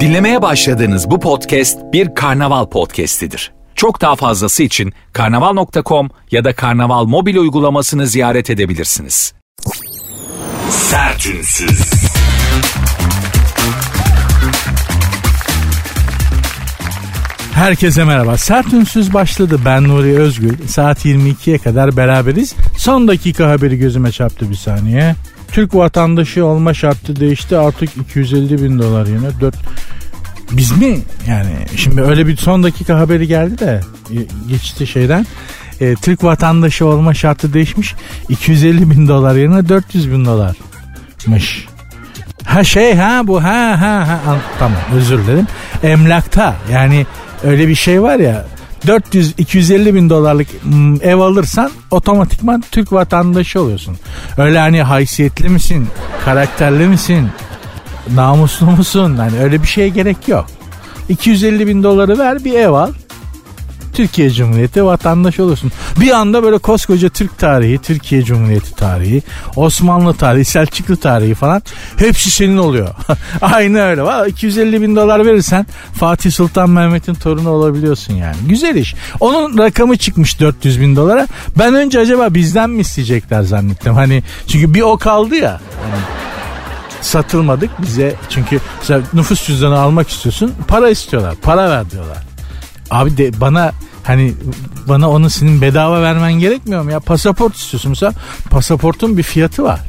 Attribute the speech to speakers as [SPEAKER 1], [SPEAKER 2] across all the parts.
[SPEAKER 1] Dinlemeye başladığınız bu podcast bir karnaval podcastidir. Çok daha fazlası için karnaval.com ya da karnaval mobil uygulamasını ziyaret edebilirsiniz. Sertünsüz.
[SPEAKER 2] Herkese merhaba. Sert Ünsüz başladı. Ben Nuri Özgül. Saat 22'ye kadar beraberiz. Son dakika haberi gözüme çarptı bir saniye. Türk vatandaşı olma şartı değişti. Artık 250 bin dolar yine. 4... Biz mi? Yani şimdi öyle bir son dakika haberi geldi de e, geçti şeyden. E, Türk vatandaşı olma şartı değişmiş. 250 bin dolar yerine 400 bin dolarmış. Ha şey ha bu ha ha ha tamam özür dilerim. Emlakta yani öyle bir şey var ya 400-250 bin dolarlık ev alırsan otomatikman Türk vatandaşı oluyorsun. Öyle hani haysiyetli misin, karakterli misin, namuslu musun? Hani öyle bir şeye gerek yok. 250 bin doları ver bir ev al. Türkiye Cumhuriyeti vatandaşı olursun. Bir anda böyle koskoca Türk tarihi, Türkiye Cumhuriyeti tarihi, Osmanlı tarihi, Selçuklu tarihi falan hepsi senin oluyor. Aynı öyle. Valla 250 bin dolar verirsen Fatih Sultan Mehmet'in torunu olabiliyorsun yani. Güzel iş. Onun rakamı çıkmış 400 bin dolara. Ben önce acaba bizden mi isteyecekler zannettim. Hani çünkü bir o kaldı ya. Hani satılmadık bize çünkü nüfus cüzdanı almak istiyorsun para istiyorlar para ver diyorlar. Abi de bana hani bana onu senin bedava vermen gerekmiyor mu ya? Pasaport istiyorsun mesela pasaportun bir fiyatı var.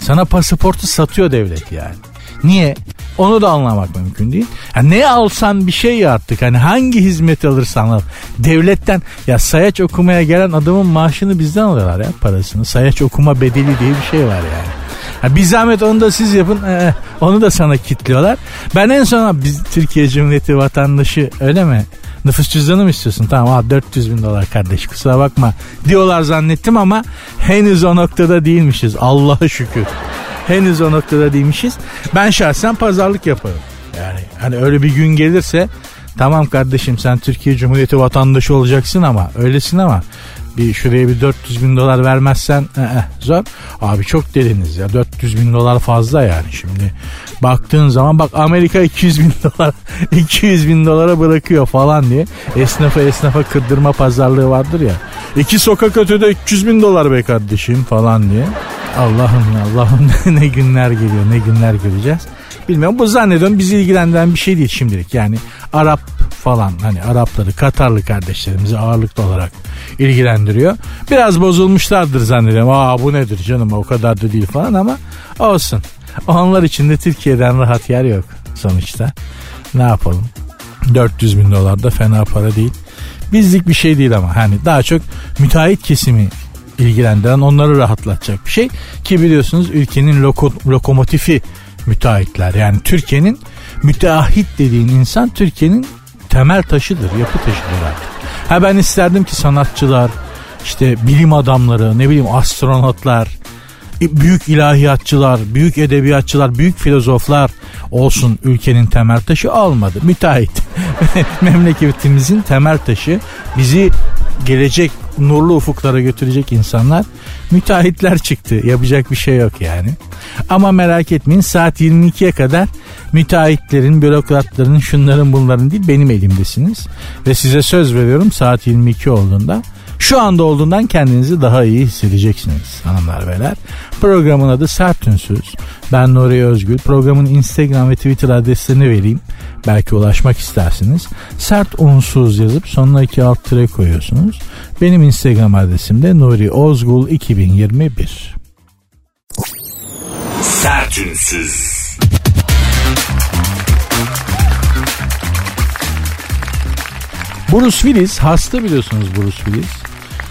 [SPEAKER 2] Sana pasaportu satıyor devlet yani. Niye? Onu da anlamak mümkün değil. Ya ne alsan bir şey artık hani hangi hizmet alırsan al. Devletten ya sayaç okumaya gelen adamın maaşını bizden alıyorlar ya parasını. Sayaç okuma bedeli diye bir şey var yani. Ha, bir zahmet onu da siz yapın. Ee, onu da sana kitliyorlar. Ben en son biz Türkiye Cumhuriyeti vatandaşı öyle mi? Nüfus cüzdanı mı istiyorsun? Tamam al 400 bin dolar kardeş kusura bakma diyorlar zannettim ama henüz o noktada değilmişiz. Allah'a şükür. Henüz o noktada değilmişiz. Ben şahsen pazarlık yaparım. Yani hani öyle bir gün gelirse tamam kardeşim sen Türkiye Cumhuriyeti vatandaşı olacaksın ama öylesin ama bir şuraya bir 400 bin dolar vermezsen eh, zor. Abi çok deliniz ya 400 bin dolar fazla yani şimdi. Baktığın zaman bak Amerika 200 bin dolar 200 bin dolara bırakıyor falan diye. Esnafa esnafa kırdırma pazarlığı vardır ya. İki sokak ötede 300 bin dolar be kardeşim falan diye. Allah'ım Allah'ım ne günler geliyor ne günler göreceğiz. Bilmiyorum bu zannediyorum bizi ilgilendiren bir şey değil şimdilik. Yani Arap falan hani Arapları Katarlı kardeşlerimizi ağırlıklı olarak ilgilendiriyor. Biraz bozulmuşlardır zannediyorum. Aa bu nedir canım o kadar da değil falan ama olsun. Onlar için de Türkiye'den rahat yer yok sonuçta. Ne yapalım? 400 bin dolar da fena para değil. Bizlik bir şey değil ama hani daha çok müteahhit kesimi ilgilendiren onları rahatlatacak bir şey. Ki biliyorsunuz ülkenin loko, lokomotifi müteahhitler. Yani Türkiye'nin müteahhit dediğin insan Türkiye'nin temel taşıdır, yapı taşıdır artık. Ha ben isterdim ki sanatçılar, işte bilim adamları, ne bileyim astronotlar, e, büyük ilahiyatçılar, büyük edebiyatçılar, büyük filozoflar olsun ülkenin temel taşı olmadı. Müteahhit. Memleketimizin temel taşı bizi gelecek nurlu ufuklara götürecek insanlar müteahhitler çıktı. Yapacak bir şey yok yani. Ama merak etmeyin saat 22'ye kadar müteahhitlerin, bürokratların, şunların bunların değil benim elimdesiniz. Ve size söz veriyorum saat 22 olduğunda şu anda olduğundan kendinizi daha iyi hissedeceksiniz hanımlar beyler. Programın adı Sert Ünsüz. Ben Nuri Özgül. Programın Instagram ve Twitter adreslerini vereyim. Belki ulaşmak istersiniz. Sert unsuz yazıp sonuna iki alt tire koyuyorsunuz. Benim Instagram adresim de Nuri Ozgul 2021.
[SPEAKER 1] Sertünsüz.
[SPEAKER 2] Bruce Willis hasta biliyorsunuz Bruce Willis.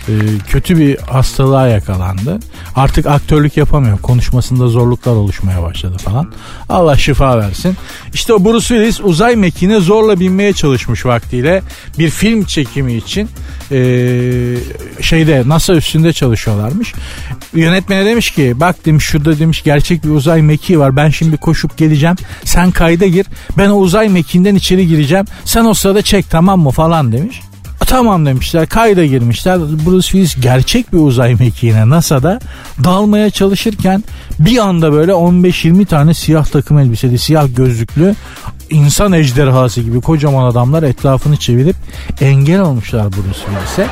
[SPEAKER 2] Ee, kötü bir hastalığa yakalandı. Artık aktörlük yapamıyor. Konuşmasında zorluklar oluşmaya başladı falan. Allah şifa versin. İşte o Bruce Willis uzay mekiğine zorla binmeye çalışmış vaktiyle. Bir film çekimi için ee, şeyde NASA üstünde çalışıyorlarmış. Yönetmene demiş ki bak demiş şurada demiş gerçek bir uzay mekiği var. Ben şimdi koşup geleceğim. Sen kayda gir. Ben o uzay mekiğinden içeri gireceğim. Sen o sırada çek tamam mı falan demiş. Tamam demişler kayda girmişler. Bruce Willis gerçek bir uzay mekiğine NASA'da dalmaya çalışırken bir anda böyle 15-20 tane siyah takım elbiseli siyah gözlüklü insan ejderhası gibi kocaman adamlar etrafını çevirip engel olmuşlar Bruce Willis'e.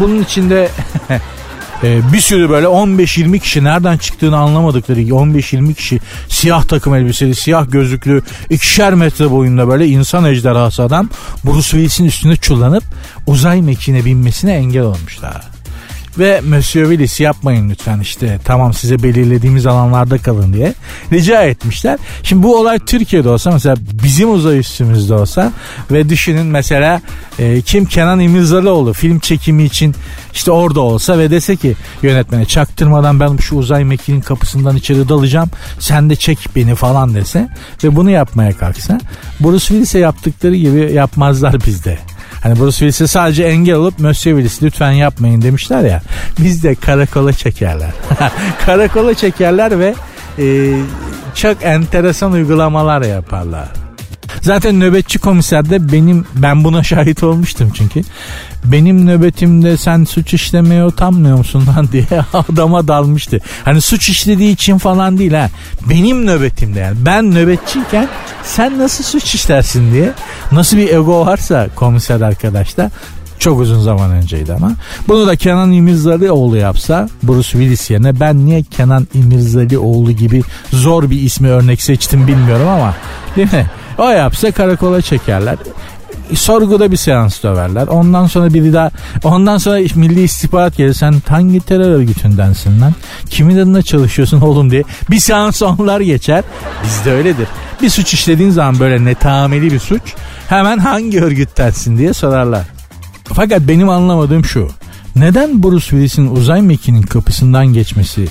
[SPEAKER 2] Bunun içinde e, bir sürü böyle 15-20 kişi nereden çıktığını anlamadıkları 15-20 kişi siyah takım elbiseli, siyah gözlüklü, ikişer metre boyunda böyle insan ejderhası adam Bruce Willis'in üstüne çullanıp uzay mekiğine binmesine engel olmuşlar. Ve Monsieur Willis yapmayın lütfen işte tamam size belirlediğimiz alanlarda kalın diye rica etmişler. Şimdi bu olay Türkiye'de olsa mesela bizim uzay üstümüzde olsa ve düşünün mesela e, kim Kenan İmirzalıoğlu film çekimi için işte orada olsa ve dese ki yönetmene çaktırmadan ben şu uzay mekiğinin kapısından içeri dalacağım sen de çek beni falan dese ve bunu yapmaya kalksa Bruce Willis'e yaptıkları gibi yapmazlar bizde. Hani Bruce Willis'e sadece engel olup Monsieur Willis lütfen yapmayın demişler ya. Biz de karakola çekerler. karakola çekerler ve e, çok enteresan uygulamalar yaparlar. Zaten nöbetçi komiserde benim ben buna şahit olmuştum çünkü. Benim nöbetimde sen suç işlemeye utanmıyor musun lan diye adama dalmıştı. Hani suç işlediği için falan değil ha. Benim nöbetimde yani. Ben nöbetçiyken sen nasıl suç işlersin diye. Nasıl bir ego varsa komiser arkadaşta çok uzun zaman önceydi ama. Bunu da Kenan İmirzalıoğlu yapsa Bruce Willis yerine ben niye Kenan İmirzalıoğlu gibi zor bir ismi örnek seçtim bilmiyorum ama değil mi? O yapsa karakola çekerler sorguda bir seans döverler. Ondan sonra biri daha ondan sonra Milli İstihbarat gelir. Sen hangi terör örgütündensin lan? Kimin adına çalışıyorsun oğlum diye. Bir seans onlar geçer. Bizde öyledir. Bir suç işlediğin zaman böyle netameli bir suç hemen hangi örgüttensin diye sorarlar. Fakat benim anlamadığım şu. Neden Bruce Willis'in uzay mekiğinin kapısından geçmesi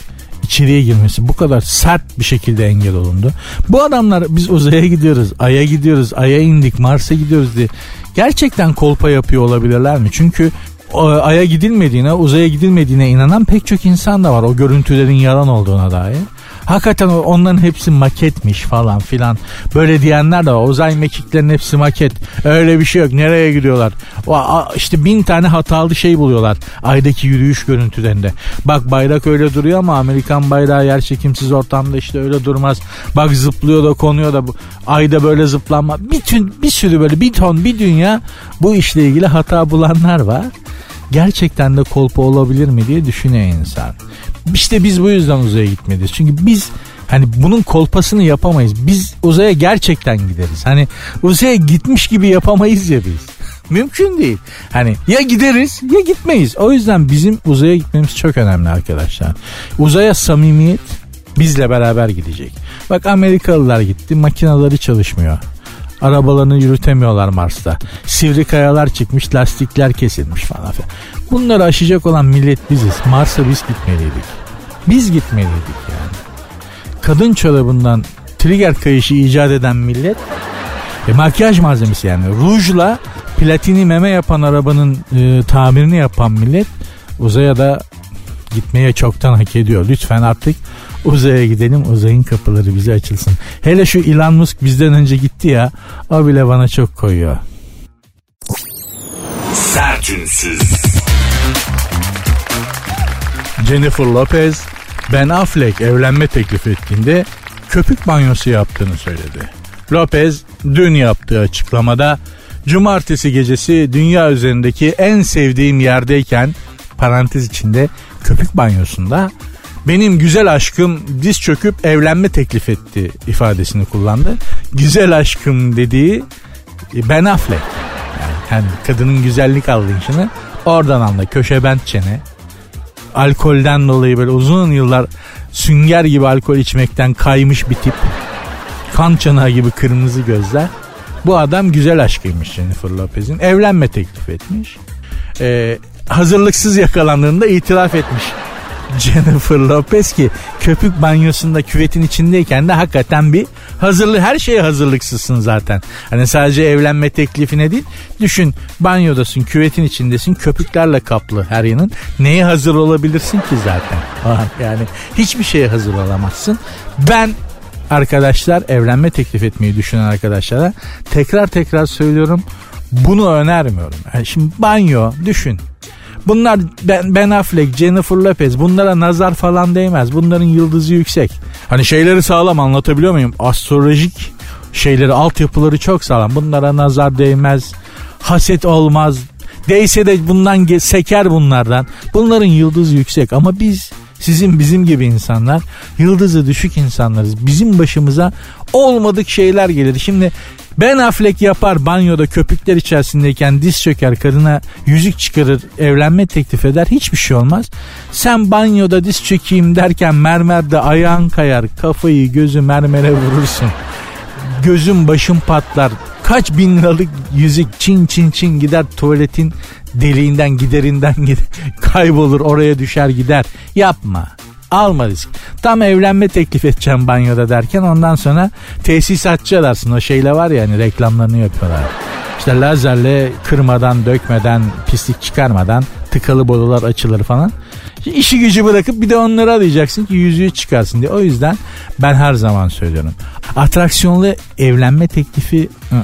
[SPEAKER 2] içeriye girmesi bu kadar sert bir şekilde engel olundu. Bu adamlar biz uzaya gidiyoruz, aya gidiyoruz, aya indik, Mars'a gidiyoruz diye gerçekten kolpa yapıyor olabilirler mi? Çünkü aya gidilmediğine, uzaya gidilmediğine inanan pek çok insan da var o görüntülerin yalan olduğuna dair. Hakikaten onların hepsi maketmiş falan filan. Böyle diyenler de var. Uzay mekiklerin hepsi maket. Öyle bir şey yok. Nereye gidiyorlar? O, işte bin tane hatalı şey buluyorlar. Aydaki yürüyüş görüntülerinde. Bak bayrak öyle duruyor ama Amerikan bayrağı yer çekimsiz ortamda işte öyle durmaz. Bak zıplıyor da konuyor da bu ayda böyle zıplanma. Bütün bir sürü böyle bir ton bir dünya bu işle ilgili hata bulanlar var gerçekten de kolpa olabilir mi diye düşünüyor insan. İşte biz bu yüzden uzaya gitmeliyiz. Çünkü biz hani bunun kolpasını yapamayız. Biz uzaya gerçekten gideriz. Hani uzaya gitmiş gibi yapamayız ya biz. Mümkün değil. Hani ya gideriz ya gitmeyiz. O yüzden bizim uzaya gitmemiz çok önemli arkadaşlar. Uzaya samimiyet bizle beraber gidecek. Bak Amerikalılar gitti makinaları çalışmıyor. Arabalarını yürütemiyorlar Mars'ta. Sivri kayalar çıkmış, lastikler kesilmiş falan filan. Bunları aşacak olan millet biziz. Mars'a biz gitmeliydik. Biz gitmeliydik yani. Kadın çorabından trigger kayışı icat eden millet e, makyaj malzemesi yani rujla platini meme yapan arabanın e, tamirini yapan millet uzaya da gitmeye çoktan hak ediyor. Lütfen artık uzaya gidelim uzayın kapıları bize açılsın. Hele şu Elon Musk bizden önce gitti ya o bile bana çok koyuyor. Sertünsüz. Jennifer Lopez Ben Affleck evlenme teklif ettiğinde köpük banyosu yaptığını söyledi. Lopez dün yaptığı açıklamada cumartesi gecesi dünya üzerindeki en sevdiğim yerdeyken parantez içinde köpük banyosunda benim güzel aşkım diz çöküp evlenme teklif etti ifadesini kullandı. Güzel aşkım dediği e, Ben Affleck. Yani, yani kadının güzellik anlayışını oradan anla. Köşe bent çene. Alkolden dolayı böyle uzun yıllar sünger gibi alkol içmekten kaymış bir tip. Kan çanağı gibi kırmızı gözler. Bu adam güzel aşkıymış Jennifer Lopez'in. Evlenme teklif etmiş. Ee, hazırlıksız yakalandığında itiraf etmiş Jennifer Lopez ki köpük banyosunda küvetin içindeyken de hakikaten bir hazırlı her şeye hazırlıksızsın zaten. Hani sadece evlenme teklifine değil düşün banyodasın küvetin içindesin köpüklerle kaplı her yanın. Neye hazır olabilirsin ki zaten? Yani hiçbir şeye hazır olamazsın. Ben arkadaşlar evlenme teklif etmeyi düşünen arkadaşlara tekrar tekrar söylüyorum bunu önermiyorum. Yani şimdi banyo düşün. Bunlar ben, ben Affleck, Jennifer Lopez bunlara nazar falan değmez. Bunların yıldızı yüksek. Hani şeyleri sağlam anlatabiliyor muyum? Astrolojik şeyleri, altyapıları çok sağlam. Bunlara nazar değmez. Haset olmaz. Değse de bundan seker bunlardan. Bunların yıldızı yüksek ama biz sizin bizim gibi insanlar yıldızı düşük insanlarız. Bizim başımıza olmadık şeyler gelir. Şimdi ben Affleck yapar banyoda köpükler içerisindeyken diz çöker karına yüzük çıkarır evlenme teklif eder hiçbir şey olmaz. Sen banyoda diz çökeyim derken mermerde ayağın kayar kafayı gözü mermere vurursun. Gözüm başım patlar kaç bin liralık yüzük çin çin çin gider tuvaletin deliğinden giderinden gider, kaybolur oraya düşer gider. Yapma. Alma risk. Tam evlenme teklif edeceğim banyoda derken ondan sonra tesisatçı ararsın. O şeyle var ya hani reklamlarını yapıyorlar. İşte lazerle kırmadan, dökmeden, pislik çıkarmadan tıkalı borular açılır falan. İşi gücü bırakıp bir de onları arayacaksın ki yüzüğü çıkarsın diye. O yüzden ben her zaman söylüyorum. Atraksiyonlu evlenme teklifi ı-ı.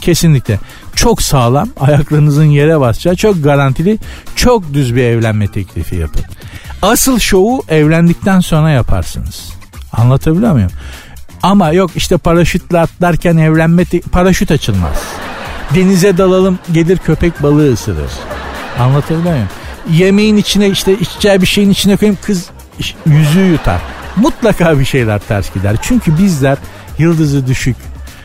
[SPEAKER 2] kesinlikle çok sağlam ayaklarınızın yere basacağı çok garantili çok düz bir evlenme teklifi yapın. Asıl şovu evlendikten sonra yaparsınız. Anlatabiliyor muyum? Ama yok işte paraşütle atlarken evlenme te- paraşüt açılmaz. Denize dalalım gelir köpek balığı ısırır. Anlatabiliyor muyum? Yemeğin içine işte içeceği bir şeyin içine koyayım kız yüzüğü yutar. Mutlaka bir şeyler ters gider. Çünkü bizler yıldızı düşük,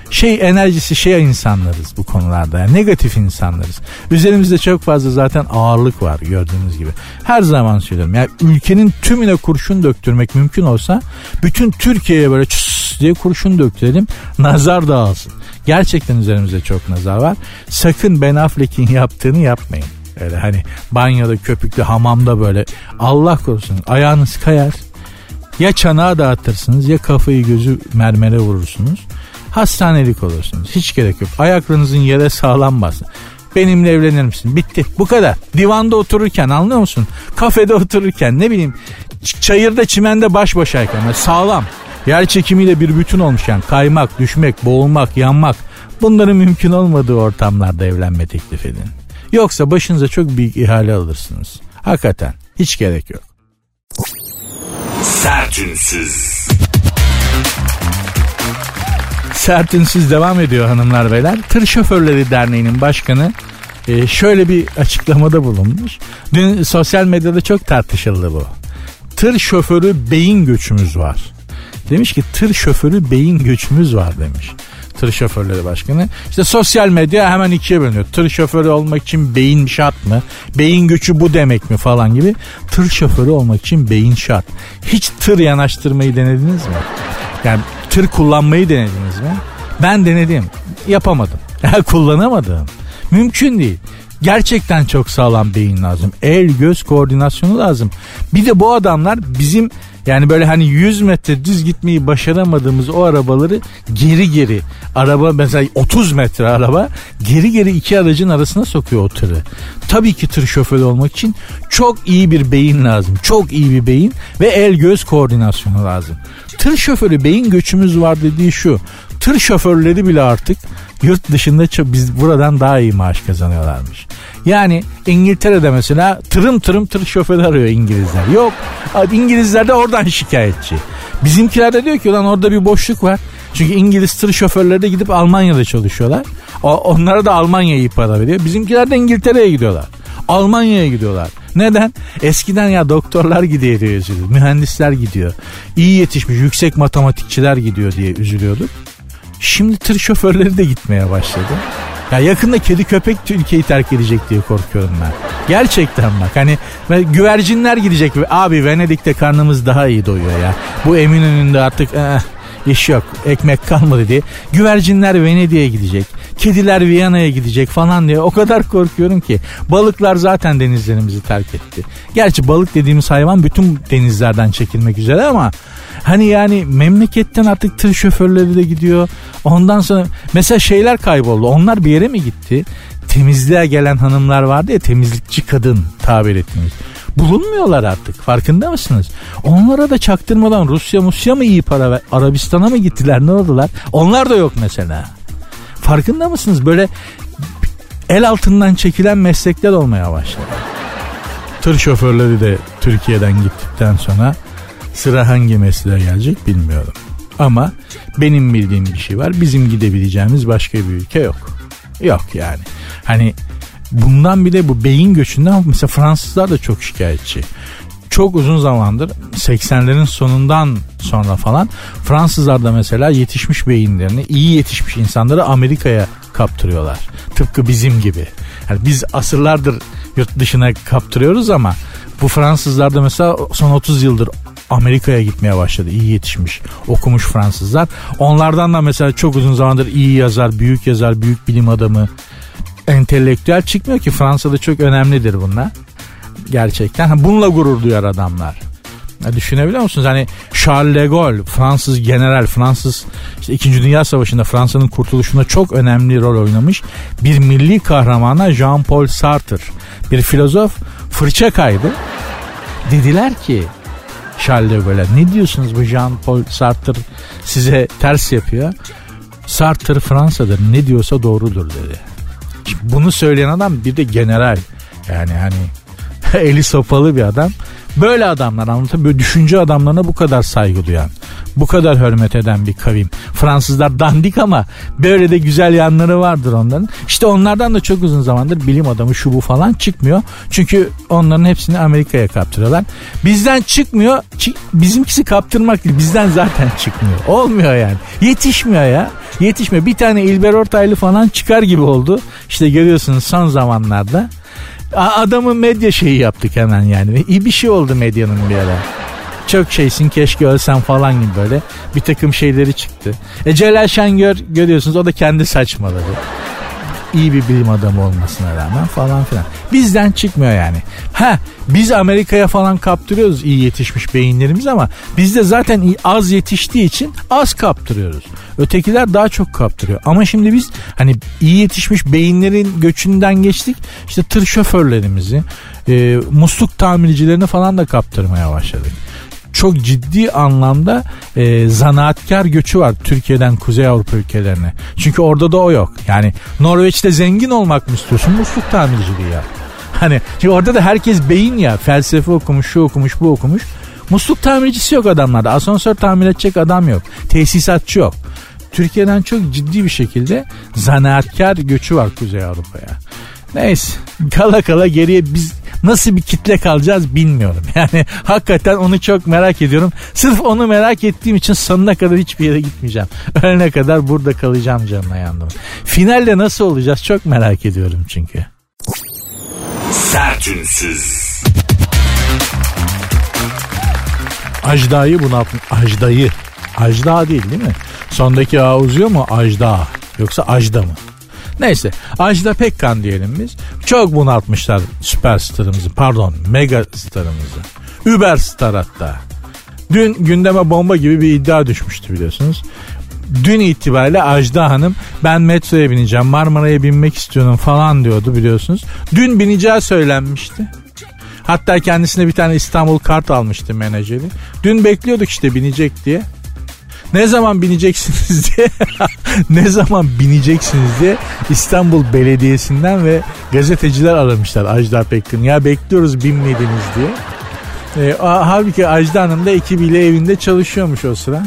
[SPEAKER 2] şey enerjisi şey insanlarız bu konularda. Yani negatif insanlarız. Üzerimizde çok fazla zaten ağırlık var gördüğünüz gibi. Her zaman söylüyorum. Yani ülkenin tümüne kurşun döktürmek mümkün olsa bütün Türkiye'ye böyle çıs diye kurşun döktürelim. Nazar dağılsın. Gerçekten üzerimizde çok nazar var. Sakın Ben Affleck'in yaptığını yapmayın. Öyle hani banyoda köpüklü hamamda böyle Allah korusun ayağınız kayar. Ya çanağı dağıtırsınız ya kafayı gözü mermere vurursunuz hastanelik olursunuz. Hiç gerek yok. Ayaklarınızın yere sağlam basın. Benimle evlenir misin? Bitti. Bu kadar. Divanda otururken anlıyor musun? Kafede otururken ne bileyim çayırda çimende baş başayken sağlam. Yer çekimiyle bir bütün olmuş yani kaymak, düşmek, boğulmak, yanmak. Bunların mümkün olmadığı ortamlarda evlenme teklif edin. Yoksa başınıza çok büyük ihale alırsınız. Hakikaten hiç gerek yok. Sertünsüz. Sertünsüz devam ediyor hanımlar beyler. Tır Şoförleri Derneği'nin başkanı e, şöyle bir açıklamada bulunmuş. Dün sosyal medyada çok tartışıldı bu. Tır şoförü beyin göçümüz var. Demiş ki tır şoförü beyin göçümüz var demiş. Tır şoförleri başkanı. İşte sosyal medya hemen ikiye bölünüyor. Tır şoförü olmak için beyin şart mı? Beyin göçü bu demek mi falan gibi. Tır şoförü olmak için beyin şart. Hiç tır yanaştırmayı denediniz mi? Yani tır kullanmayı denediniz mi? Ben denedim. Yapamadım. Kullanamadım. Mümkün değil. Gerçekten çok sağlam beyin lazım. El göz koordinasyonu lazım. Bir de bu adamlar bizim yani böyle hani 100 metre düz gitmeyi başaramadığımız o arabaları geri geri araba mesela 30 metre araba geri geri iki aracın arasına sokuyor o tırı. Tabii ki tır şoförü olmak için çok iyi bir beyin lazım. Çok iyi bir beyin ve el göz koordinasyonu lazım. Tır şoförü beyin göçümüz var dediği şu. Tır şoförleri bile artık yurt dışında biz buradan daha iyi maaş kazanıyorlarmış. Yani İngiltere'de mesela tırım tırım tır şoförü arıyor İngilizler. Yok İngilizler de oradan şikayetçi. Bizimkiler de diyor ki lan orada bir boşluk var. Çünkü İngiliz tır şoförleri de gidip Almanya'da çalışıyorlar. Onlara da Almanya iyi para veriyor. Bizimkiler de İngiltere'ye gidiyorlar. Almanya'ya gidiyorlar. Neden? Eskiden ya doktorlar gidiyor diye üzülüyor. Mühendisler gidiyor. İyi yetişmiş yüksek matematikçiler gidiyor diye üzülüyorduk. Şimdi tır şoförleri de gitmeye başladı. Ya yakında kedi köpek ülkeyi terk edecek diye korkuyorum ben. Gerçekten bak hani güvercinler gidecek. Abi Venedik'te karnımız daha iyi doyuyor ya. Bu Eminönü'nde artık eh, iş yok ekmek kalmadı diye. Güvercinler Venedik'e gidecek. Kediler Viyana'ya gidecek falan diye o kadar korkuyorum ki. Balıklar zaten denizlerimizi terk etti. Gerçi balık dediğimiz hayvan bütün denizlerden çekilmek üzere ama Hani yani memleketten artık tır şoförleri de gidiyor. Ondan sonra mesela şeyler kayboldu. Onlar bir yere mi gitti? Temizliğe gelen hanımlar vardı ya temizlikçi kadın tabir ettiğimiz. Bulunmuyorlar artık farkında mısınız? Onlara da çaktırmadan Rusya Musya mı iyi para ver? Arabistan'a mı gittiler ne oldular? Onlar da yok mesela. Farkında mısınız? Böyle el altından çekilen meslekler olmaya başladı. Tır şoförleri de Türkiye'den gittikten sonra sıra hangi mesleğe gelecek bilmiyorum. Ama benim bildiğim bir şey var. Bizim gidebileceğimiz başka bir ülke yok. Yok yani. Hani bundan bir de bu beyin göçünden mesela Fransızlar da çok şikayetçi. Çok uzun zamandır 80'lerin sonundan sonra falan Fransızlar da mesela yetişmiş beyinlerini iyi yetişmiş insanları Amerika'ya kaptırıyorlar. Tıpkı bizim gibi. Yani biz asırlardır yurt dışına kaptırıyoruz ama bu Fransızlar da mesela son 30 yıldır Amerika'ya gitmeye başladı. İyi yetişmiş, okumuş Fransızlar. Onlardan da mesela çok uzun zamandır iyi yazar, büyük yazar, büyük bilim adamı, entelektüel çıkmıyor ki. Fransa'da çok önemlidir bunlar. Gerçekten. Bununla gurur duyar adamlar. Ya düşünebiliyor musunuz? Hani Charles de Gaulle Fransız general Fransız işte 2. Dünya Savaşı'nda Fransa'nın kurtuluşunda çok önemli rol oynamış bir milli kahramana Jean-Paul Sartre bir filozof fırça kaydı. Dediler ki Charles de Gaulle ne diyorsunuz bu Jean-Paul Sartre size ters yapıyor. Sartre Fransa'dır ne diyorsa doğrudur dedi. Şimdi bunu söyleyen adam bir de general yani hani eli sopalı bir adam. Böyle adamlar anlatabiliyor. Böyle düşünce adamlarına bu kadar saygı duyan, bu kadar hürmet eden bir kavim. Fransızlar dandik ama böyle de güzel yanları vardır onların. İşte onlardan da çok uzun zamandır bilim adamı şu bu falan çıkmıyor. Çünkü onların hepsini Amerika'ya kaptırıyorlar. Bizden çıkmıyor. Bizimkisi kaptırmak değil. Bizden zaten çıkmıyor. Olmuyor yani. Yetişmiyor ya. Yetişmiyor. Bir tane İlber Ortaylı falan çıkar gibi oldu. İşte görüyorsunuz son zamanlarda. Adamı medya şeyi yaptık hemen yani. İyi bir şey oldu medyanın bir ara. Çok şeysin keşke ölsen falan gibi böyle bir takım şeyleri çıktı. E Celal Şengör görüyorsunuz o da kendi saçmaladı iyi bir bilim adamı olmasına rağmen falan filan. Bizden çıkmıyor yani. Ha biz Amerika'ya falan kaptırıyoruz iyi yetişmiş beyinlerimiz ama bizde zaten az yetiştiği için az kaptırıyoruz. Ötekiler daha çok kaptırıyor. Ama şimdi biz hani iyi yetişmiş beyinlerin göçünden geçtik. İşte tır şoförlerimizi, e, musluk tamircilerini falan da kaptırmaya başladık çok ciddi anlamda e, zanaatkar göçü var Türkiye'den Kuzey Avrupa ülkelerine. Çünkü orada da o yok. Yani Norveç'te zengin olmak mı istiyorsun? Musluk tamirciliği ya. Hani şimdi orada da herkes beyin ya. Felsefe okumuş, şu okumuş, bu okumuş. Musluk tamircisi yok adamlarda. Asansör tamir edecek adam yok. Tesisatçı yok. Türkiye'den çok ciddi bir şekilde zanaatkar göçü var Kuzey Avrupa'ya. Neyse kala kala geriye biz nasıl bir kitle kalacağız bilmiyorum. Yani hakikaten onu çok merak ediyorum. Sırf onu merak ettiğim için sonuna kadar hiçbir yere gitmeyeceğim. Ölene kadar burada kalacağım canına yandım. Finalde nasıl olacağız çok merak ediyorum çünkü. Sertünsüz. Ajda'yı bunaltmış. Ajda'yı. Ajda değil değil mi? Sondaki A uzuyor mu? Ajda. Yoksa Ajda mı? Neyse Ajda Pekkan diyelim biz. Çok bunaltmışlar süperstarımızı pardon mega starımızı. Uber star hatta. Dün gündeme bomba gibi bir iddia düşmüştü biliyorsunuz. Dün itibariyle Ajda Hanım ben metroya bineceğim Marmara'ya binmek istiyorum falan diyordu biliyorsunuz. Dün bineceği söylenmişti. Hatta kendisine bir tane İstanbul kart almıştı menajeri. Dün bekliyorduk işte binecek diye. Ne zaman bineceksiniz diye ne zaman bineceksiniz diye İstanbul Belediyesi'nden ve gazeteciler aramışlar Ajda Pekkan. Ya bekliyoruz binmediniz diye. E, halbuki Ajda Hanım da ekibiyle evinde çalışıyormuş o sıra.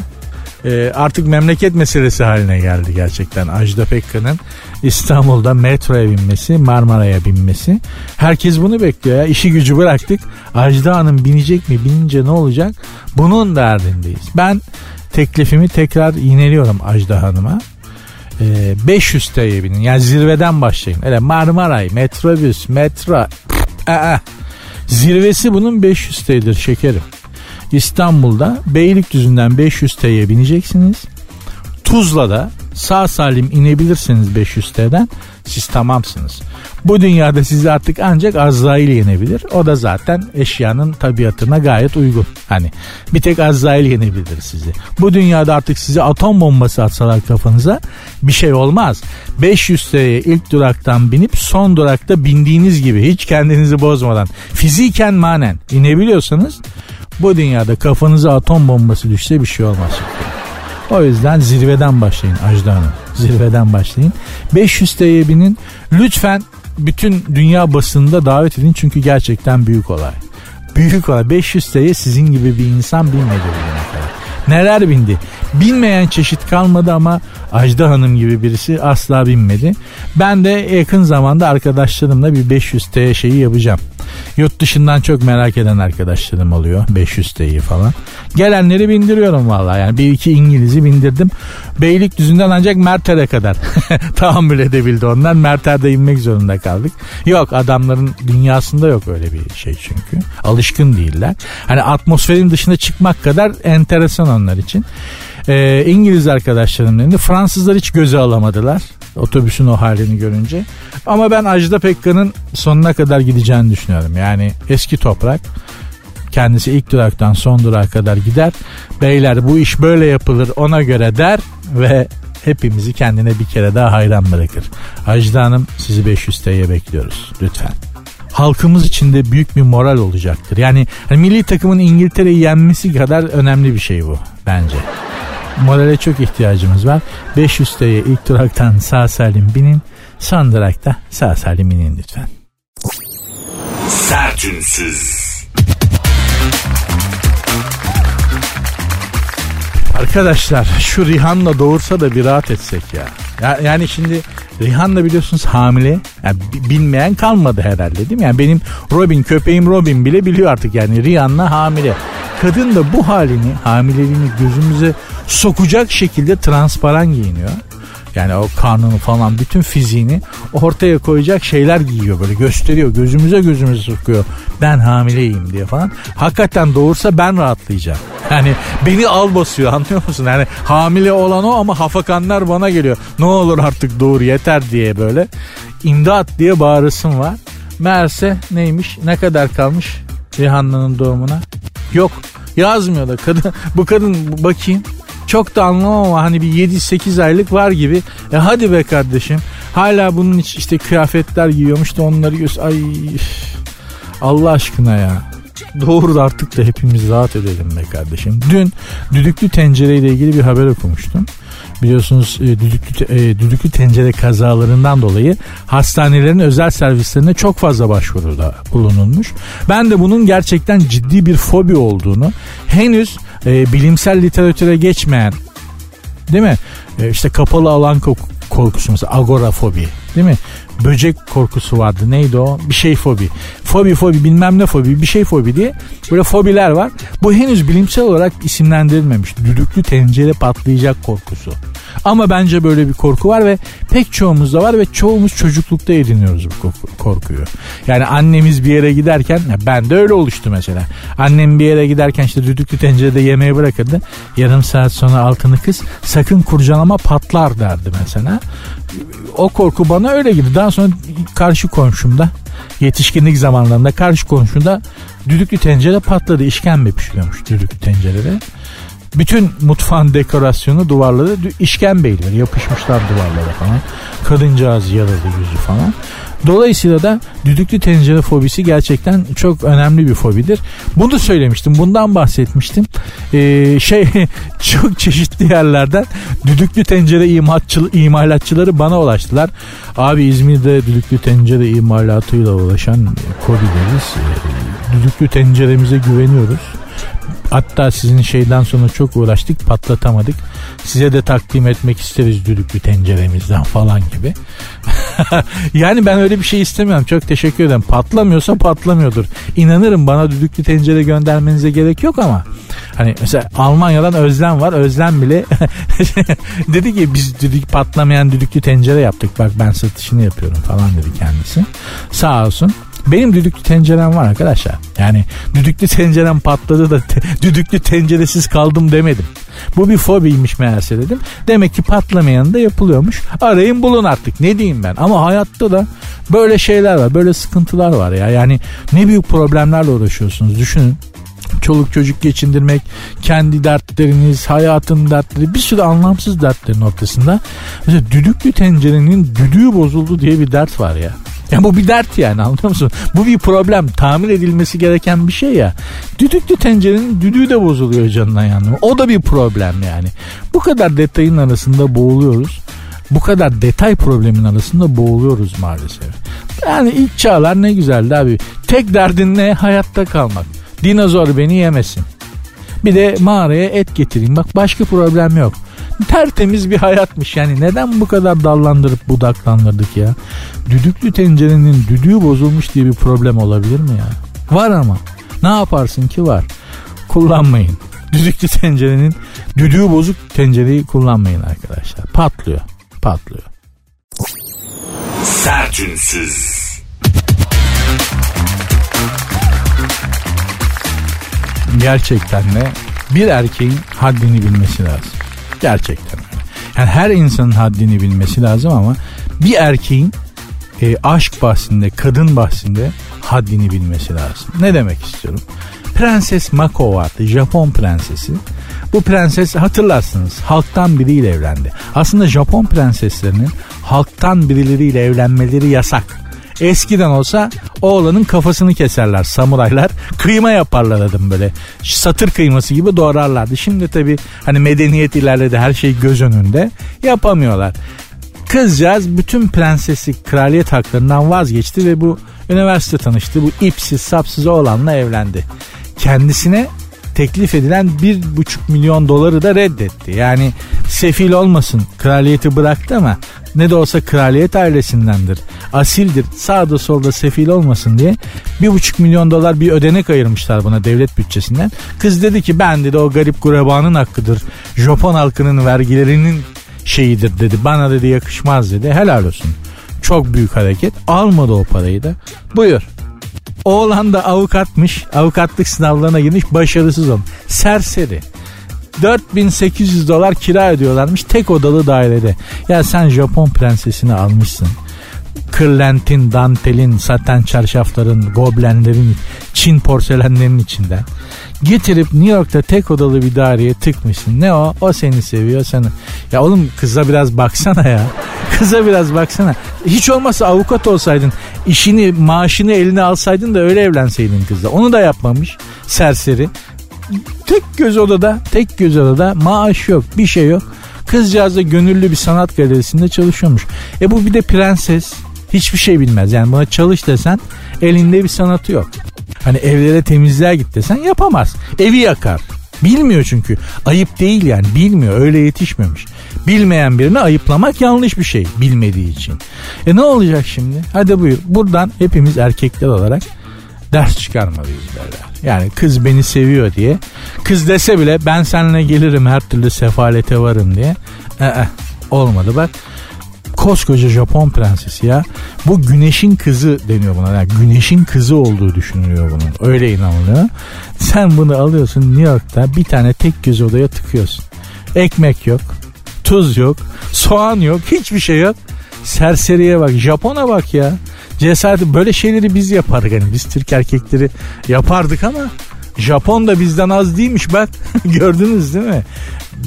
[SPEAKER 2] E, artık memleket meselesi haline geldi gerçekten Ajda Pekkan'ın İstanbul'da metroya binmesi, Marmara'ya binmesi. Herkes bunu bekliyor ya. İşi gücü bıraktık. Ajda Hanım binecek mi? Binince ne olacak? Bunun derdindeyiz. Ben teklifimi tekrar yineliyorum Ajda Hanım'a. Ee, 500 TL'ye binin. Yani zirveden başlayın. Öyle Marmaray, metrobüs, metro. Aa, zirvesi bunun 500 TL'dir şekerim. İstanbul'da Beylikdüzü'nden 500 TL'ye bineceksiniz. Tuzla'da sağ salim inebilirsiniz 500 TL'den siz tamamsınız. Bu dünyada sizi artık ancak Azrail yenebilir. O da zaten eşyanın tabiatına gayet uygun. Hani bir tek Azrail yenebilir sizi. Bu dünyada artık size atom bombası atsalar kafanıza bir şey olmaz. 500 TL'ye ilk duraktan binip son durakta bindiğiniz gibi hiç kendinizi bozmadan fiziken manen inebiliyorsanız bu dünyada kafanıza atom bombası düşse bir şey olmaz. O yüzden zirveden başlayın Ajda Hanım. Zirveden başlayın. 500 TL'ye binin. Lütfen bütün dünya basınında davet edin çünkü gerçekten büyük olay. Büyük olay. 500 TL sizin gibi bir insan bilmedi kadar. Neler bindi? Bilmeyen çeşit kalmadı ama Ajda Hanım gibi birisi asla binmedi. Ben de yakın zamanda arkadaşlarımla bir 500 T şeyi yapacağım. Yurt dışından çok merak eden arkadaşlarım oluyor. 500 T'yi falan. Gelenleri bindiriyorum vallahi. Yani bir iki İngiliz'i bindirdim. Beylikdüzü'nden ancak Merter'e kadar tahammül edebildi onlar. Merter'de inmek zorunda kaldık. Yok adamların dünyasında yok öyle bir şey çünkü. Alışkın değiller. Hani atmosferin dışına çıkmak kadar enteresan onlar için. Ee, İngiliz arkadaşlarım dedi. Fransızlar hiç göze alamadılar otobüsün o halini görünce. Ama ben Ajda Pekkan'ın sonuna kadar gideceğini düşünüyorum. Yani eski toprak kendisi ilk duraktan son durağa kadar gider. Beyler bu iş böyle yapılır ona göre der ve hepimizi kendine bir kere daha hayran bırakır. Ajda Hanım sizi 500 TL'ye bekliyoruz lütfen halkımız için de büyük bir moral olacaktır. Yani hani milli takımın İngiltere'yi yenmesi kadar önemli bir şey bu bence. Morale çok ihtiyacımız var. 500 TL'ye ilk duraktan sağ salim binin. Son durakta sağ salim inin lütfen. Sertünsüz. Arkadaşlar şu Rihanna doğursa da bir rahat etsek ya. ya yani şimdi Rihanna biliyorsunuz hamile. Yani bilmeyen kalmadı herhalde değil mi? Yani benim Robin köpeğim Robin bile biliyor artık yani Rihanna hamile. Kadın da bu halini hamileliğini gözümüze sokacak şekilde transparan giyiniyor. Yani o karnını falan bütün fiziğini ortaya koyacak şeyler giyiyor böyle gösteriyor gözümüze gözümüze sokuyor. Ben hamileyim diye falan. Hakikaten doğursa ben rahatlayacağım. Yani beni al basıyor anlıyor musun? Yani hamile olan o ama hafakanlar bana geliyor. Ne olur artık doğur yeter diye böyle. İmdat diye bağırısım var. Meğerse neymiş ne kadar kalmış Rihanna'nın doğumuna? Yok yazmıyor da kadın bu kadın bakayım çok da anlamam ama hani bir 7-8 aylık var gibi. E hadi be kardeşim. Hala bunun işte kıyafetler giyiyormuş da onları göz ay Allah aşkına ya. Doğru da artık da hepimiz rahat edelim be kardeşim. Dün düdüklü tencereyle ilgili bir haber okumuştum. Biliyorsunuz e, düdüklü, e, düdüklü tencere kazalarından dolayı hastanelerin özel servislerine çok fazla başvuruda bulunulmuş. Ben de bunun gerçekten ciddi bir fobi olduğunu henüz e, bilimsel literatüre geçmeyen değil mi? İşte kapalı alan korkusu mesela agorafobi değil mi? Böcek korkusu vardı neydi o? Bir şey fobi. Fobi fobi bilmem ne fobi bir şey fobi diye böyle fobiler var. Bu henüz bilimsel olarak isimlendirilmemiş. Düdüklü tencere patlayacak korkusu. Ama bence böyle bir korku var ve pek çoğumuzda var ve çoğumuz çocuklukta ediniyoruz bu korkuyu. Yani annemiz bir yere giderken ben de öyle oluştu mesela. Annem bir yere giderken işte düdüklü tencerede yemeği bırakırdı. Yarım saat sonra altını kız sakın kurcalama patlar derdi mesela. O korku bana öyle gibi. Daha sonra karşı komşumda yetişkinlik zamanlarında karşı komşumda düdüklü tencere patladı. İşkembe pişiriyormuş düdüklü tencerede. Bütün mutfağın dekorasyonu duvarlara işkembeyler yapışmışlar duvarlara falan. Kadıncağız yaralı yüzü falan. Dolayısıyla da düdüklü tencere fobisi gerçekten çok önemli bir fobidir. Bunu söylemiştim. Bundan bahsetmiştim. Ee, şey çok çeşitli yerlerden düdüklü tencere imalatçı, imalatçıları bana ulaştılar. Abi İzmir'de düdüklü tencere imalatıyla ulaşan kobileriz. Ee, düdüklü tenceremize güveniyoruz. Hatta sizin şeyden sonra çok uğraştık patlatamadık. Size de takdim etmek isteriz düdüklü tenceremizden falan gibi. yani ben öyle bir şey istemiyorum. Çok teşekkür ederim. Patlamıyorsa patlamıyordur. İnanırım bana düdüklü tencere göndermenize gerek yok ama hani mesela Almanya'dan Özlem var. Özlem bile dedi ki biz düdük patlamayan düdüklü tencere yaptık. Bak ben satışını yapıyorum falan dedi kendisi. Sağ olsun. Benim düdüklü tencerem var arkadaşlar. Yani düdüklü tencerem patladı da te, düdüklü tenceresiz kaldım demedim. Bu bir fobiymiş meğerse dedim. Demek ki patlamayan da yapılıyormuş. Arayın bulun artık ne diyeyim ben. Ama hayatta da böyle şeyler var. Böyle sıkıntılar var ya. Yani ne büyük problemlerle uğraşıyorsunuz. Düşünün çoluk çocuk geçindirmek, kendi dertleriniz, hayatın dertleri, bir sürü anlamsız dertlerin ortasında. Mesela düdüklü tencerenin düdüğü bozuldu diye bir dert var ya. Ya bu bir dert yani anlıyor musun? Bu bir problem. Tamir edilmesi gereken bir şey ya. Düdüklü tencerenin düdüğü de bozuluyor canına yanına. O da bir problem yani. Bu kadar detayın arasında boğuluyoruz. Bu kadar detay problemin arasında boğuluyoruz maalesef. Yani ilk çağlar ne güzeldi abi. Tek derdin ne? Hayatta kalmak. Dinozor beni yemesin. Bir de mağaraya et getireyim. Bak başka problem yok. Tertemiz bir hayatmış yani. Neden bu kadar dallandırıp budaklandırdık ya? Düdüklü tencerenin düdüğü bozulmuş diye bir problem olabilir mi ya? Var ama. Ne yaparsın ki var. Kullanmayın. Düdüklü tencerenin düdüğü bozuk tencereyi kullanmayın arkadaşlar. Patlıyor. Patlıyor.
[SPEAKER 1] Sertünsüz.
[SPEAKER 2] Gerçekten de bir erkeğin haddini bilmesi lazım. Gerçekten. Yani her insanın haddini bilmesi lazım ama bir erkeğin e, aşk bahsinde, kadın bahsinde haddini bilmesi lazım. Ne demek istiyorum? Prenses Mako vardı. Japon prensesi. Bu prenses hatırlarsınız halktan biriyle evlendi. Aslında Japon prenseslerinin halktan birileriyle evlenmeleri yasak. Eskiden olsa oğlanın kafasını keserler samuraylar. Kıyma yaparlar adım böyle. Satır kıyması gibi doğrarlardı. Şimdi tabi hani medeniyet ilerledi her şey göz önünde. Yapamıyorlar. Kızcağız bütün prenseslik kraliyet haklarından vazgeçti ve bu üniversite tanıştı. Bu ipsiz sapsız oğlanla evlendi. Kendisine teklif edilen bir buçuk milyon doları da reddetti. Yani sefil olmasın kraliyeti bıraktı ama ne de olsa kraliyet ailesindendir. Asildir sağda solda sefil olmasın diye bir buçuk milyon dolar bir ödenek ayırmışlar buna devlet bütçesinden. Kız dedi ki ben dedi o garip gurebanın hakkıdır. Japon halkının vergilerinin şeyidir dedi. Bana dedi yakışmaz dedi. Helal olsun. Çok büyük hareket. Almadı o parayı da. Buyur. Oğlan da avukatmış. Avukatlık sınavlarına girmiş. Başarısız olmuş. Serseri. 4800 dolar kira ödüyorlarmış tek odalı dairede. Ya sen Japon prensesini almışsın. Kırlentin, dantelin, saten çarşafların, goblenlerin, Çin porselenlerin içinden. Getirip New York'ta tek odalı bir daireye tıkmışsın. Ne o? O seni seviyor seni. Ya oğlum kıza biraz baksana ya. Kıza biraz baksana. Hiç olmazsa avukat olsaydın, işini, maaşını eline alsaydın da öyle evlenseydin kızla. Onu da yapmamış. Serseri. Tek göz odada, tek göz odada maaş yok, bir şey yok. Kızcağız da gönüllü bir sanat galerisinde çalışıyormuş. E bu bir de prenses. Hiçbir şey bilmez. Yani buna çalış desen elinde bir sanatı yok. Hani evlere temizliğe git desen yapamaz. Evi yakar. Bilmiyor çünkü. Ayıp değil yani. Bilmiyor. Öyle yetişmemiş. Bilmeyen birini ayıplamak yanlış bir şey. Bilmediği için. E ne olacak şimdi? Hadi buyur. Buradan hepimiz erkekler olarak ders çıkarmalıyız derler. Yani kız beni seviyor diye. Kız dese bile ben seninle gelirim her türlü sefalete varım diye. Ee, olmadı bak koskoca Japon prensesi ya. Bu güneşin kızı deniyor buna. Yani güneşin kızı olduğu düşünülüyor bunun. Öyle inanılıyor. Sen bunu alıyorsun New York'ta bir tane tek göz odaya tıkıyorsun. Ekmek yok. Tuz yok. Soğan yok. Hiçbir şey yok. Serseriye bak. Japon'a bak ya. Cesareti böyle şeyleri biz yapardık. Yani biz Türk erkekleri yapardık ama Japon da bizden az değilmiş bak. Gördünüz değil mi?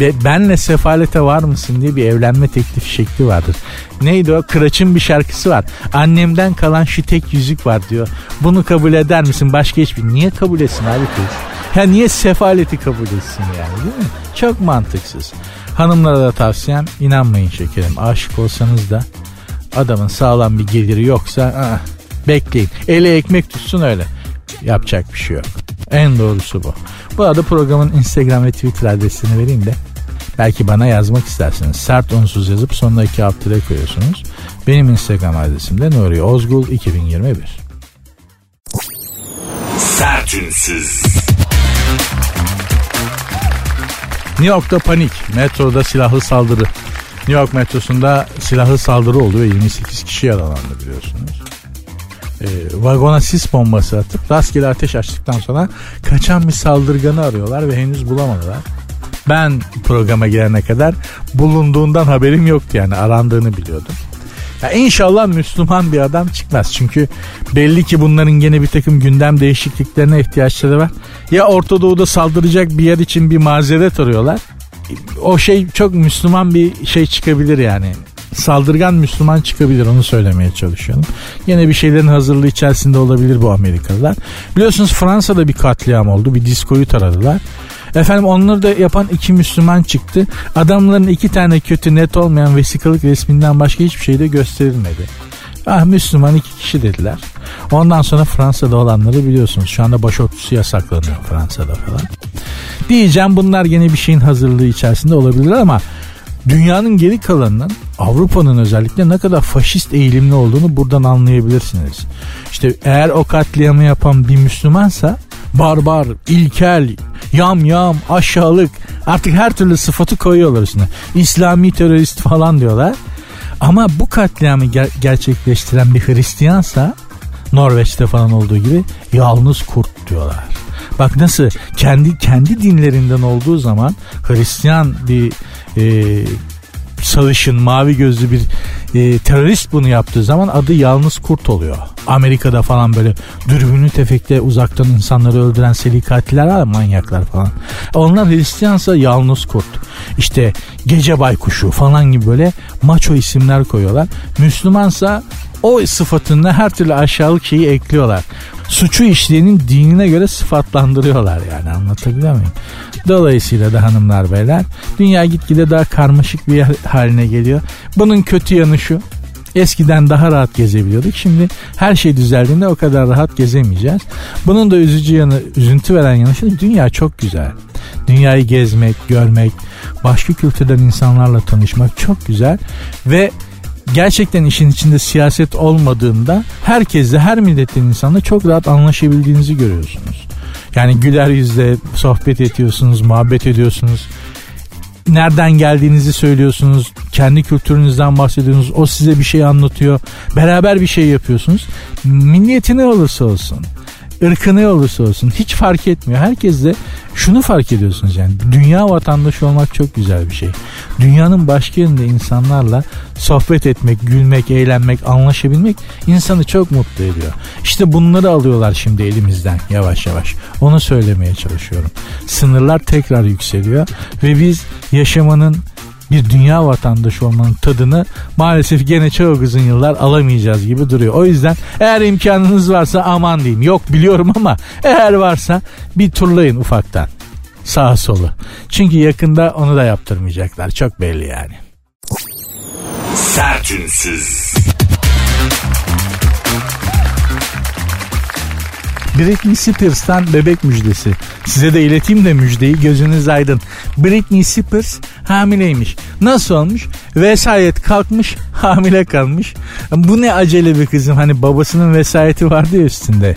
[SPEAKER 2] Be, benle sefalete var mısın diye bir evlenme teklifi şekli vardır. Neydi o? Kıraç'ın bir şarkısı var. Annemden kalan şu tek yüzük var diyor. Bunu kabul eder misin? Başka hiçbir. Niye kabul etsin abi kız? Ya niye sefaleti kabul etsin yani değil mi? Çok mantıksız. Hanımlara da tavsiyem inanmayın şekerim. Aşık olsanız da adamın sağlam bir geliri yoksa aa, bekleyin. Ele ekmek tutsun öyle. Yapacak bir şey yok. En doğrusu bu. Bu arada programın Instagram ve Twitter adresini vereyim de belki bana yazmak isterseniz sert unsuz yazıp sonuna iki alt koyuyorsunuz. Benim Instagram adresim de Nuri Ozgul 2021. Sertünsüz. New York'ta panik. Metroda silahlı saldırı. New York metrosunda silahlı saldırı oluyor. 28 kişi yaralandı biliyorsunuz e, vagona sis bombası atıp rastgele ateş açtıktan sonra kaçan bir saldırganı arıyorlar ve henüz bulamadılar. Ben programa gelene kadar bulunduğundan haberim yoktu yani arandığını biliyordum. Ya inşallah Müslüman bir adam çıkmaz. Çünkü belli ki bunların gene bir takım gündem değişikliklerine ihtiyaçları var. Ya Orta Doğu'da saldıracak bir yer için bir mazeret arıyorlar. O şey çok Müslüman bir şey çıkabilir yani saldırgan Müslüman çıkabilir onu söylemeye çalışıyorum. Yine bir şeylerin hazırlığı içerisinde olabilir bu Amerikalılar. Biliyorsunuz Fransa'da bir katliam oldu. Bir diskoyu taradılar. Efendim onları da yapan iki Müslüman çıktı. Adamların iki tane kötü net olmayan vesikalık resminden başka hiçbir şey de gösterilmedi. Ah Müslüman iki kişi dediler. Ondan sonra Fransa'da olanları biliyorsunuz. Şu anda başörtüsü yasaklanıyor Fransa'da falan. Diyeceğim bunlar gene bir şeyin hazırlığı içerisinde olabilir ama dünyanın geri kalanının Avrupa'nın özellikle ne kadar faşist eğilimli olduğunu buradan anlayabilirsiniz. İşte eğer o katliamı yapan bir Müslümansa barbar, ilkel, yam yam, aşağılık artık her türlü sıfatı koyuyorlar üstüne. İslami terörist falan diyorlar. Ama bu katliamı ger- gerçekleştiren bir Hristiyansa Norveç'te falan olduğu gibi yalnız kurt diyorlar. Bak nasıl kendi kendi dinlerinden olduğu zaman Hristiyan bir e, sarışın mavi gözlü bir e, terörist bunu yaptığı zaman adı yalnız kurt oluyor. Amerika'da falan böyle dürbünlü tefekte uzaktan insanları öldüren seri katiller var manyaklar falan. Onlar Hristiyansa yalnız kurt. İşte gece baykuşu falan gibi böyle maço isimler koyuyorlar. Müslümansa o sıfatında her türlü aşağılık şeyi ekliyorlar. Suçu işleyenin dinine göre sıfatlandırıyorlar yani anlatabiliyor muyum? Dolayısıyla da hanımlar beyler dünya gitgide daha karmaşık bir haline geliyor. Bunun kötü yanı şu. Eskiden daha rahat gezebiliyorduk. Şimdi her şey düzeldiğinde o kadar rahat gezemeyeceğiz. Bunun da üzücü yanı, üzüntü veren yanı şu. Dünya çok güzel. Dünyayı gezmek, görmek, başka kültürden insanlarla tanışmak çok güzel. Ve gerçekten işin içinde siyaset olmadığında herkesle her milletin insanla çok rahat anlaşabildiğinizi görüyorsunuz. Yani güler yüzle sohbet ediyorsunuz, muhabbet ediyorsunuz. Nereden geldiğinizi söylüyorsunuz. Kendi kültürünüzden bahsediyorsunuz. O size bir şey anlatıyor. Beraber bir şey yapıyorsunuz. Milliyeti ne olursa olsun ırkı ne olursa olsun hiç fark etmiyor. Herkes de şunu fark ediyorsunuz yani dünya vatandaşı olmak çok güzel bir şey. Dünyanın başka yerinde insanlarla sohbet etmek, gülmek, eğlenmek, anlaşabilmek insanı çok mutlu ediyor. İşte bunları alıyorlar şimdi elimizden yavaş yavaş. Onu söylemeye çalışıyorum. Sınırlar tekrar yükseliyor ve biz yaşamanın bir dünya vatandaşı olmanın tadını maalesef gene çok uzun yıllar alamayacağız gibi duruyor. O yüzden eğer imkanınız varsa aman diyeyim. Yok biliyorum ama eğer varsa bir turlayın ufaktan. Sağa solu. Çünkü yakında onu da yaptırmayacaklar. Çok belli yani. Sertünsüz. Britney Spears'tan bebek müjdesi. Size de ileteyim de müjdeyi gözünüz aydın. Britney Spears hamileymiş. Nasıl olmuş? Vesayet kalkmış hamile kalmış. Bu ne acele bir kızım hani babasının vesayeti vardı ya üstünde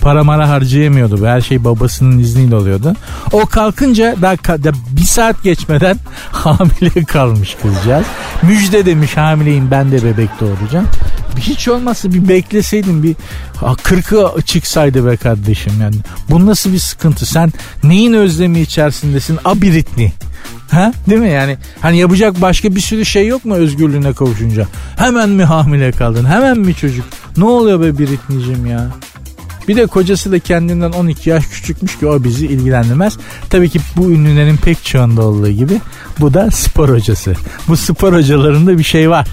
[SPEAKER 2] para mara harcayamıyordu. Her şey babasının izniyle oluyordu. O kalkınca daha bir saat geçmeden hamile kalmış kızcağız. Müjde demiş hamileyim ben de bebek doğuracağım. Hiç olmazsa bir bekleseydim bir kırkı çıksaydı be kardeşim yani. Bu nasıl bir sıkıntı? Sen neyin özlemi içerisindesin? Abiritni. Ha? Değil mi yani? Hani yapacak başka bir sürü şey yok mu özgürlüğüne kavuşunca? Hemen mi hamile kaldın? Hemen mi çocuk? Ne oluyor be Britney'cim ya? Bir de kocası da kendinden 12 yaş küçükmüş ki o bizi ilgilendirmez. Tabii ki bu ünlülerin pek çoğunda olduğu gibi bu da spor hocası. Bu spor hocalarında bir şey var.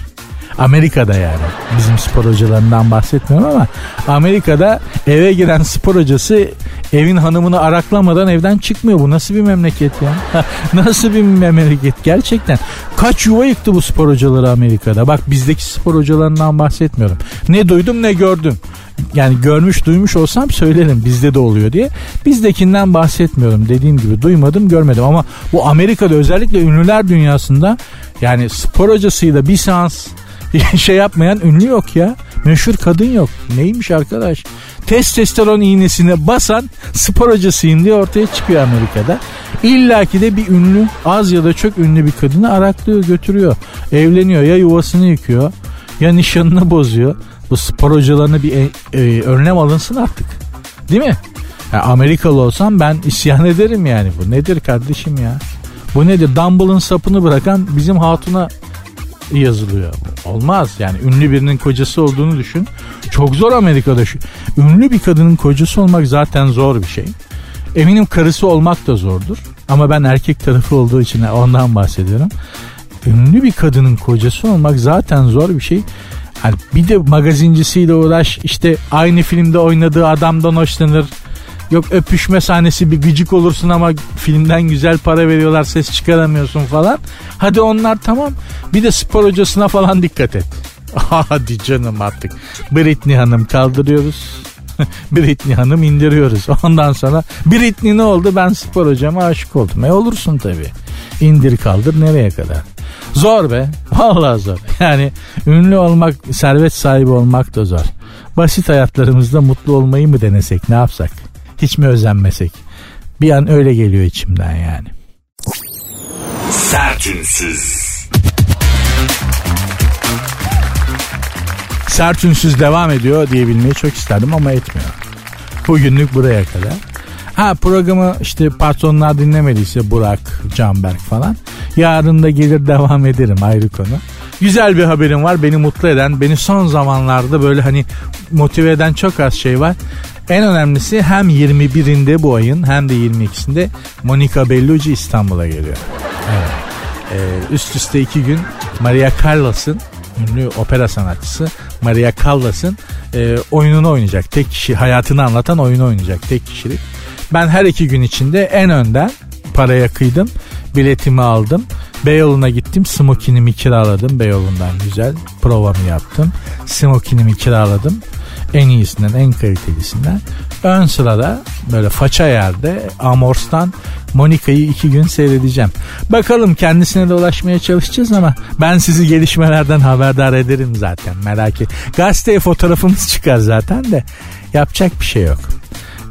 [SPEAKER 2] Amerika'da yani. Bizim spor hocalarından bahsetmiyorum ama Amerika'da eve giren spor hocası evin hanımını araklamadan evden çıkmıyor. Bu nasıl bir memleket ya? nasıl bir memleket gerçekten? Kaç yuva yıktı bu spor hocaları Amerika'da? Bak bizdeki spor hocalarından bahsetmiyorum. Ne duydum ne gördüm yani görmüş duymuş olsam söylerim bizde de oluyor diye. Bizdekinden bahsetmiyorum dediğim gibi duymadım görmedim ama bu Amerika'da özellikle ünlüler dünyasında yani spor hocasıyla bir seans şey yapmayan ünlü yok ya. Meşhur kadın yok. Neymiş arkadaş? Testosteron iğnesine basan spor hocasıyım diye ortaya çıkıyor Amerika'da. İlla ki de bir ünlü az ya da çok ünlü bir kadını araklıyor götürüyor. Evleniyor ya yuvasını yıkıyor ya nişanını bozuyor. Bu spor hocalarına bir e, e, önlem alınsın artık. Değil mi? Ya Amerikalı olsam ben isyan ederim yani. Bu nedir kardeşim ya? Bu nedir? Dumble'ın sapını bırakan bizim hatuna yazılıyor. Olmaz yani ünlü birinin kocası olduğunu düşün. Çok zor Amerika'da şu. Ünlü bir kadının kocası olmak zaten zor bir şey. Eminim karısı olmak da zordur. Ama ben erkek tarafı olduğu için ondan bahsediyorum. Ünlü bir kadının kocası olmak zaten zor bir şey. Hani bir de magazincisiyle uğraş işte aynı filmde oynadığı adamdan hoşlanır. Yok öpüşme sahnesi bir gıcık olursun ama filmden güzel para veriyorlar ses çıkaramıyorsun falan. Hadi onlar tamam. Bir de spor hocasına falan dikkat et. Hadi canım artık. Britney Hanım kaldırıyoruz. Britney Hanım indiriyoruz. Ondan sonra Britney ne oldu? Ben spor hocama aşık oldum. E olursun tabii. İndir kaldır nereye kadar? Zor be. Vallahi zor. Yani ünlü olmak, servet sahibi olmak da zor. Basit hayatlarımızda mutlu olmayı mı denesek? Ne yapsak? Hiç mi özenmesek? Bir an öyle geliyor içimden yani.
[SPEAKER 1] Sertünsüz.
[SPEAKER 2] Sert ünsüz devam ediyor diyebilmeyi çok isterdim ama etmiyor. Bugünlük buraya kadar. Ha programı işte patronlar dinlemediyse Burak, Canberk falan. Yarın da gelir devam ederim ayrı konu. Güzel bir haberim var beni mutlu eden, beni son zamanlarda böyle hani motive eden çok az şey var. En önemlisi hem 21'inde bu ayın hem de 22'sinde Monica Bellucci İstanbul'a geliyor. Evet. Ee, üst üste iki gün Maria Callas'ın ünlü opera sanatçısı Maria Callas'ın e, oyununu oynayacak. Tek kişi hayatını anlatan oyunu oynayacak tek kişilik. Ben her iki gün içinde en önden paraya kıydım. Biletimi aldım. Beyoğlu'na gittim. Smokinimi kiraladım. Beyoğlu'ndan güzel. Provamı yaptım. Smokinimi kiraladım. En iyisinden, en kalitelisinden. Ön sırada böyle faça yerde Amors'tan Monika'yı iki gün seyredeceğim. Bakalım kendisine de ulaşmaya çalışacağız ama ben sizi gelişmelerden haberdar ederim zaten merak et. Gazeteye fotoğrafımız çıkar zaten de yapacak bir şey yok.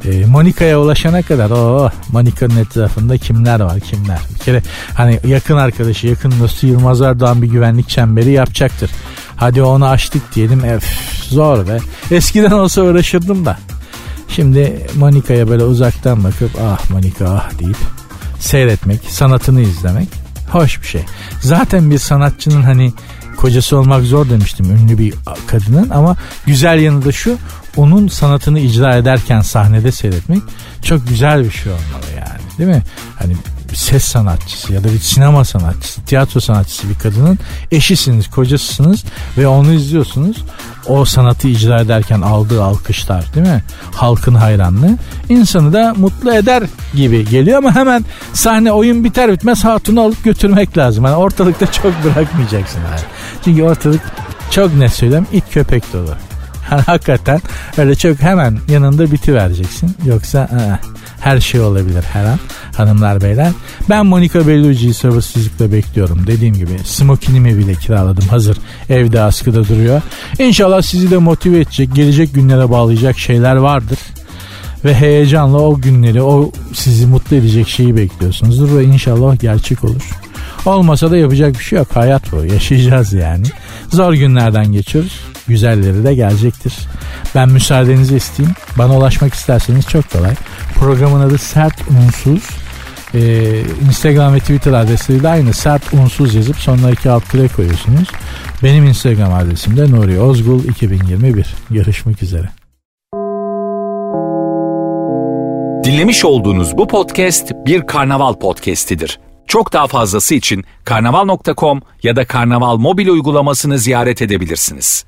[SPEAKER 2] E, Monika'ya ulaşana kadar o Monika'nın etrafında kimler var kimler. Bir kere hani yakın arkadaşı yakın dostu Yılmaz Erdoğan bir güvenlik çemberi yapacaktır. Hadi onu açtık diyelim. Ef, zor be. Eskiden olsa uğraşırdım da. Şimdi Monika'ya böyle uzaktan bakıp ah Monika ah deyip seyretmek, sanatını izlemek hoş bir şey. Zaten bir sanatçının hani kocası olmak zor demiştim ünlü bir kadının ama güzel yanı da şu onun sanatını icra ederken sahnede seyretmek çok güzel bir şey olmalı yani değil mi? Hani bir ses sanatçısı ya da bir sinema sanatçısı, tiyatro sanatçısı bir kadının eşisiniz, kocasısınız ve onu izliyorsunuz. O sanatı icra ederken aldığı alkışlar değil mi? Halkın hayranlığı insanı da mutlu eder gibi geliyor ama hemen sahne oyun biter bitmez hatunu alıp götürmek lazım. Yani ortalıkta çok bırakmayacaksın. Yani. Çünkü ortalık çok ne söyleyeyim it köpek dolu. Yani hakikaten öyle çok hemen yanında biti vereceksin. Yoksa aa, her şey olabilir her an hanımlar beyler. Ben Monica Bellucci'yi sabırsızlıkla bekliyorum. Dediğim gibi smokinimi bile kiraladım. Hazır evde askıda duruyor. İnşallah sizi de motive edecek, gelecek günlere bağlayacak şeyler vardır. Ve heyecanla o günleri, o sizi mutlu edecek şeyi bekliyorsunuzdur ve inşallah gerçek olur. Olmasa da yapacak bir şey yok. Hayat bu. Yaşayacağız yani. Zor günlerden geçiyoruz. Güzelleri de gelecektir. Ben müsaadenizi isteyeyim. Bana ulaşmak isterseniz çok kolay. Programın adı Sert Unsuz. Ee, Instagram ve Twitter adresleri de aynı. Sert Unsuz yazıp sonuna iki alt tire koyuyorsunuz. Benim Instagram adresim de Nuri Ozgul 2021. Görüşmek üzere.
[SPEAKER 1] Dinlemiş olduğunuz bu podcast bir karnaval podcastidir. Çok daha fazlası için karnaval.com ya da karnaval mobil uygulamasını ziyaret edebilirsiniz.